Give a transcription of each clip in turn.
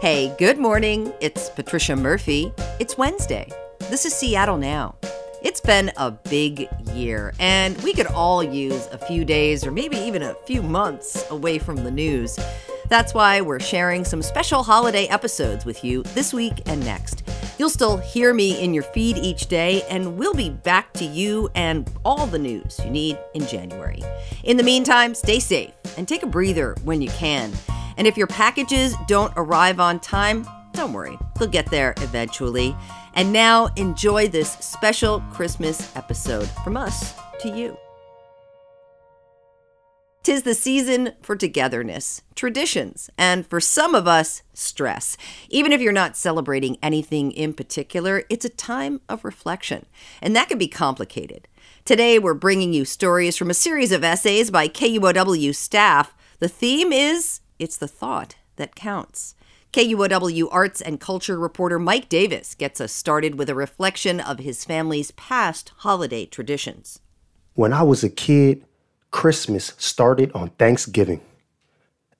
Hey, good morning. It's Patricia Murphy. It's Wednesday. This is Seattle Now. It's been a big year, and we could all use a few days or maybe even a few months away from the news. That's why we're sharing some special holiday episodes with you this week and next. You'll still hear me in your feed each day, and we'll be back to you and all the news you need in January. In the meantime, stay safe and take a breather when you can. And if your packages don't arrive on time, don't worry, they'll get there eventually. And now enjoy this special Christmas episode from us to you. Tis the season for togetherness, traditions, and for some of us, stress. Even if you're not celebrating anything in particular, it's a time of reflection, and that can be complicated. Today, we're bringing you stories from a series of essays by KUOW staff. The theme is It's the Thought That Counts. KUOW arts and culture reporter Mike Davis gets us started with a reflection of his family's past holiday traditions. When I was a kid, Christmas started on Thanksgiving.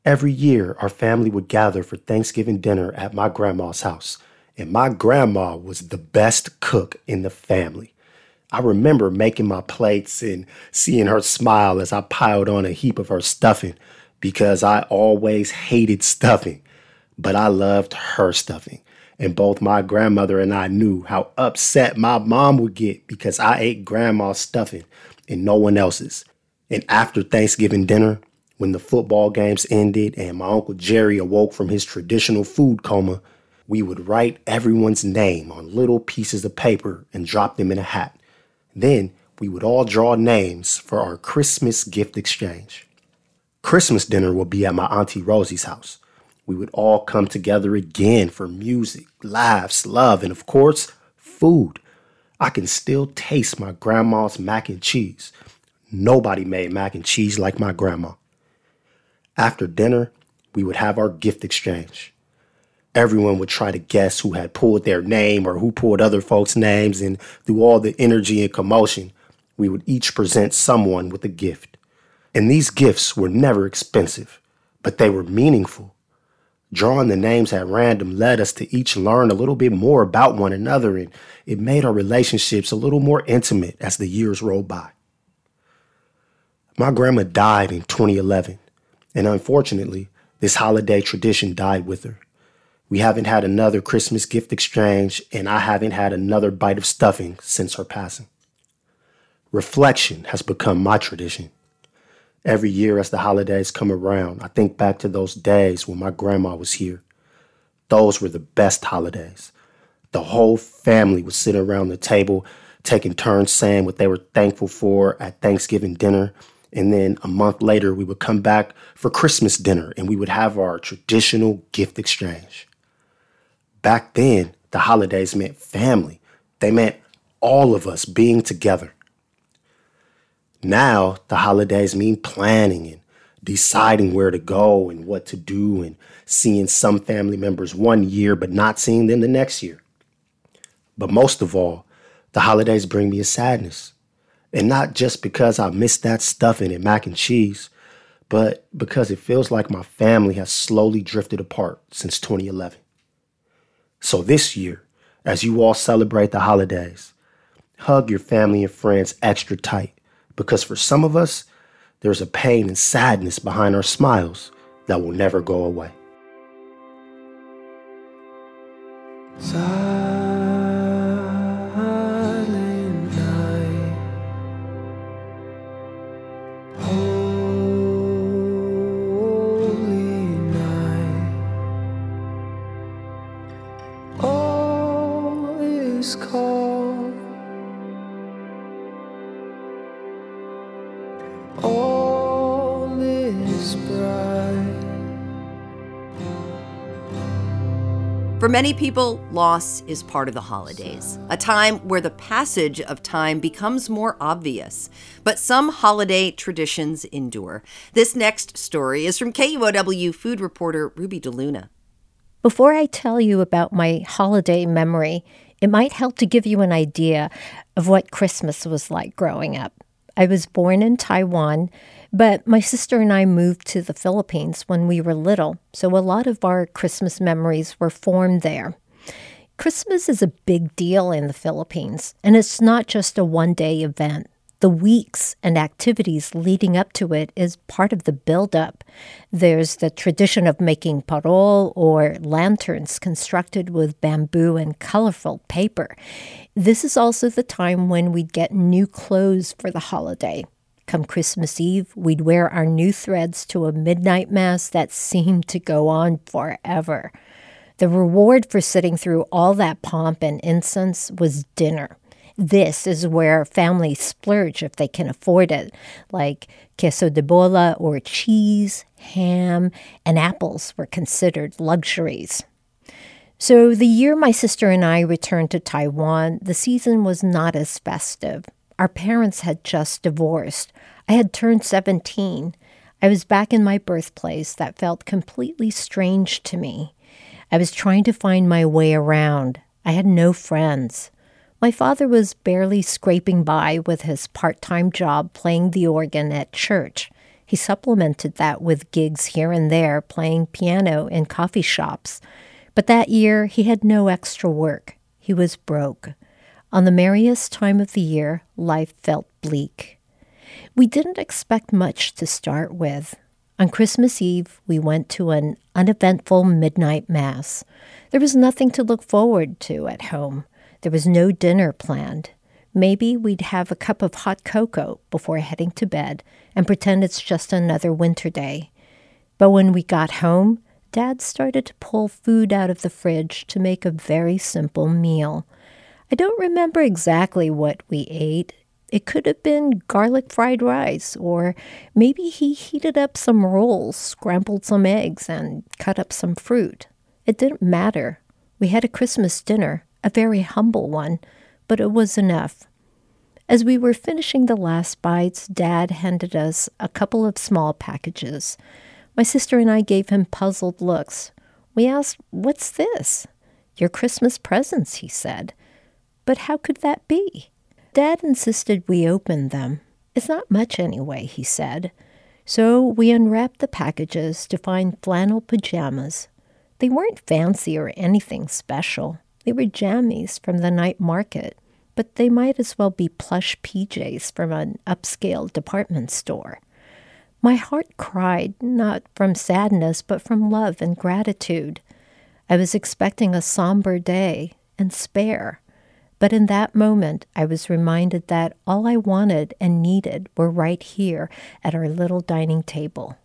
Every year, our family would gather for Thanksgiving dinner at my grandma's house, and my grandma was the best cook in the family. I remember making my plates and seeing her smile as I piled on a heap of her stuffing because I always hated stuffing, but I loved her stuffing. And both my grandmother and I knew how upset my mom would get because I ate grandma's stuffing and no one else's. And after Thanksgiving dinner, when the football games ended and my Uncle Jerry awoke from his traditional food coma, we would write everyone's name on little pieces of paper and drop them in a hat. Then we would all draw names for our Christmas gift exchange. Christmas dinner will be at my Auntie Rosie's house. We would all come together again for music, laughs, love, and of course, food. I can still taste my grandma's mac and cheese. Nobody made mac and cheese like my grandma. After dinner, we would have our gift exchange. Everyone would try to guess who had pulled their name or who pulled other folks' names, and through all the energy and commotion, we would each present someone with a gift. And these gifts were never expensive, but they were meaningful. Drawing the names at random led us to each learn a little bit more about one another, and it made our relationships a little more intimate as the years rolled by. My grandma died in 2011, and unfortunately, this holiday tradition died with her. We haven't had another Christmas gift exchange, and I haven't had another bite of stuffing since her passing. Reflection has become my tradition. Every year, as the holidays come around, I think back to those days when my grandma was here. Those were the best holidays. The whole family would sit around the table, taking turns saying what they were thankful for at Thanksgiving dinner and then a month later, we would come back for Christmas dinner and we would have our traditional gift exchange. Back then, the holidays meant family, they meant all of us being together. Now, the holidays mean planning and deciding where to go and what to do and seeing some family members one year but not seeing them the next year. But most of all, the holidays bring me a sadness. And not just because I miss that stuffing and mac and cheese, but because it feels like my family has slowly drifted apart since 2011. So this year, as you all celebrate the holidays, hug your family and friends extra tight because for some of us, there's a pain and sadness behind our smiles that will never go away. For many people, loss is part of the holidays, a time where the passage of time becomes more obvious. But some holiday traditions endure. This next story is from KUOW food reporter Ruby DeLuna. Before I tell you about my holiday memory, it might help to give you an idea of what Christmas was like growing up. I was born in Taiwan, but my sister and I moved to the Philippines when we were little, so a lot of our Christmas memories were formed there. Christmas is a big deal in the Philippines, and it's not just a one day event. The weeks and activities leading up to it is part of the build-up. There's the tradition of making parol or lanterns constructed with bamboo and colorful paper. This is also the time when we'd get new clothes for the holiday. Come Christmas Eve, we'd wear our new threads to a midnight mass that seemed to go on forever. The reward for sitting through all that pomp and incense was dinner. This is where families splurge if they can afford it, like queso de bola or cheese, ham, and apples were considered luxuries. So, the year my sister and I returned to Taiwan, the season was not as festive. Our parents had just divorced. I had turned 17. I was back in my birthplace that felt completely strange to me. I was trying to find my way around. I had no friends. My father was barely scraping by with his part time job playing the organ at church. He supplemented that with gigs here and there playing piano in coffee shops. But that year, he had no extra work. He was broke. On the merriest time of the year, life felt bleak. We didn't expect much to start with. On Christmas Eve, we went to an uneventful midnight mass. There was nothing to look forward to at home. There was no dinner planned. Maybe we'd have a cup of hot cocoa before heading to bed and pretend it's just another winter day. But when we got home, Dad started to pull food out of the fridge to make a very simple meal. I don't remember exactly what we ate. It could have been garlic fried rice, or maybe he heated up some rolls, scrambled some eggs, and cut up some fruit. It didn't matter. We had a Christmas dinner, a very humble one, but it was enough. As we were finishing the last bites, Dad handed us a couple of small packages. My sister and I gave him puzzled looks. We asked, What's this? Your Christmas presents, he said. But how could that be? Dad insisted we open them. It's not much anyway, he said. So we unwrapped the packages to find flannel pajamas. They weren't fancy or anything special. They were jammies from the night market, but they might as well be plush PJs from an upscale department store. My heart cried, not from sadness, but from love and gratitude. I was expecting a somber day and spare, but in that moment I was reminded that all I wanted and needed were right here at our little dining table.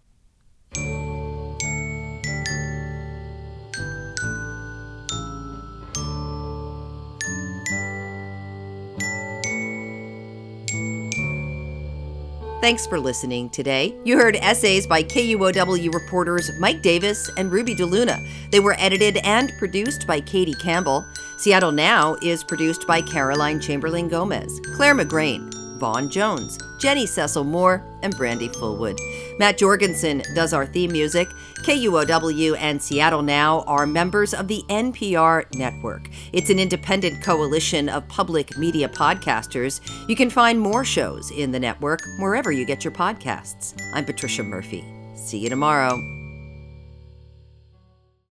Thanks for listening today. You heard essays by KUOW reporters Mike Davis and Ruby DeLuna. They were edited and produced by Katie Campbell. Seattle Now is produced by Caroline Chamberlain Gomez, Claire McGrain, Vaughn Jones, Jenny Cecil Moore, and Brandy Fullwood. Matt Jorgensen does our theme music. KUOW and Seattle Now are members of the NPR network. It's an independent coalition of public media podcasters. You can find more shows in the network wherever you get your podcasts. I'm Patricia Murphy. See you tomorrow.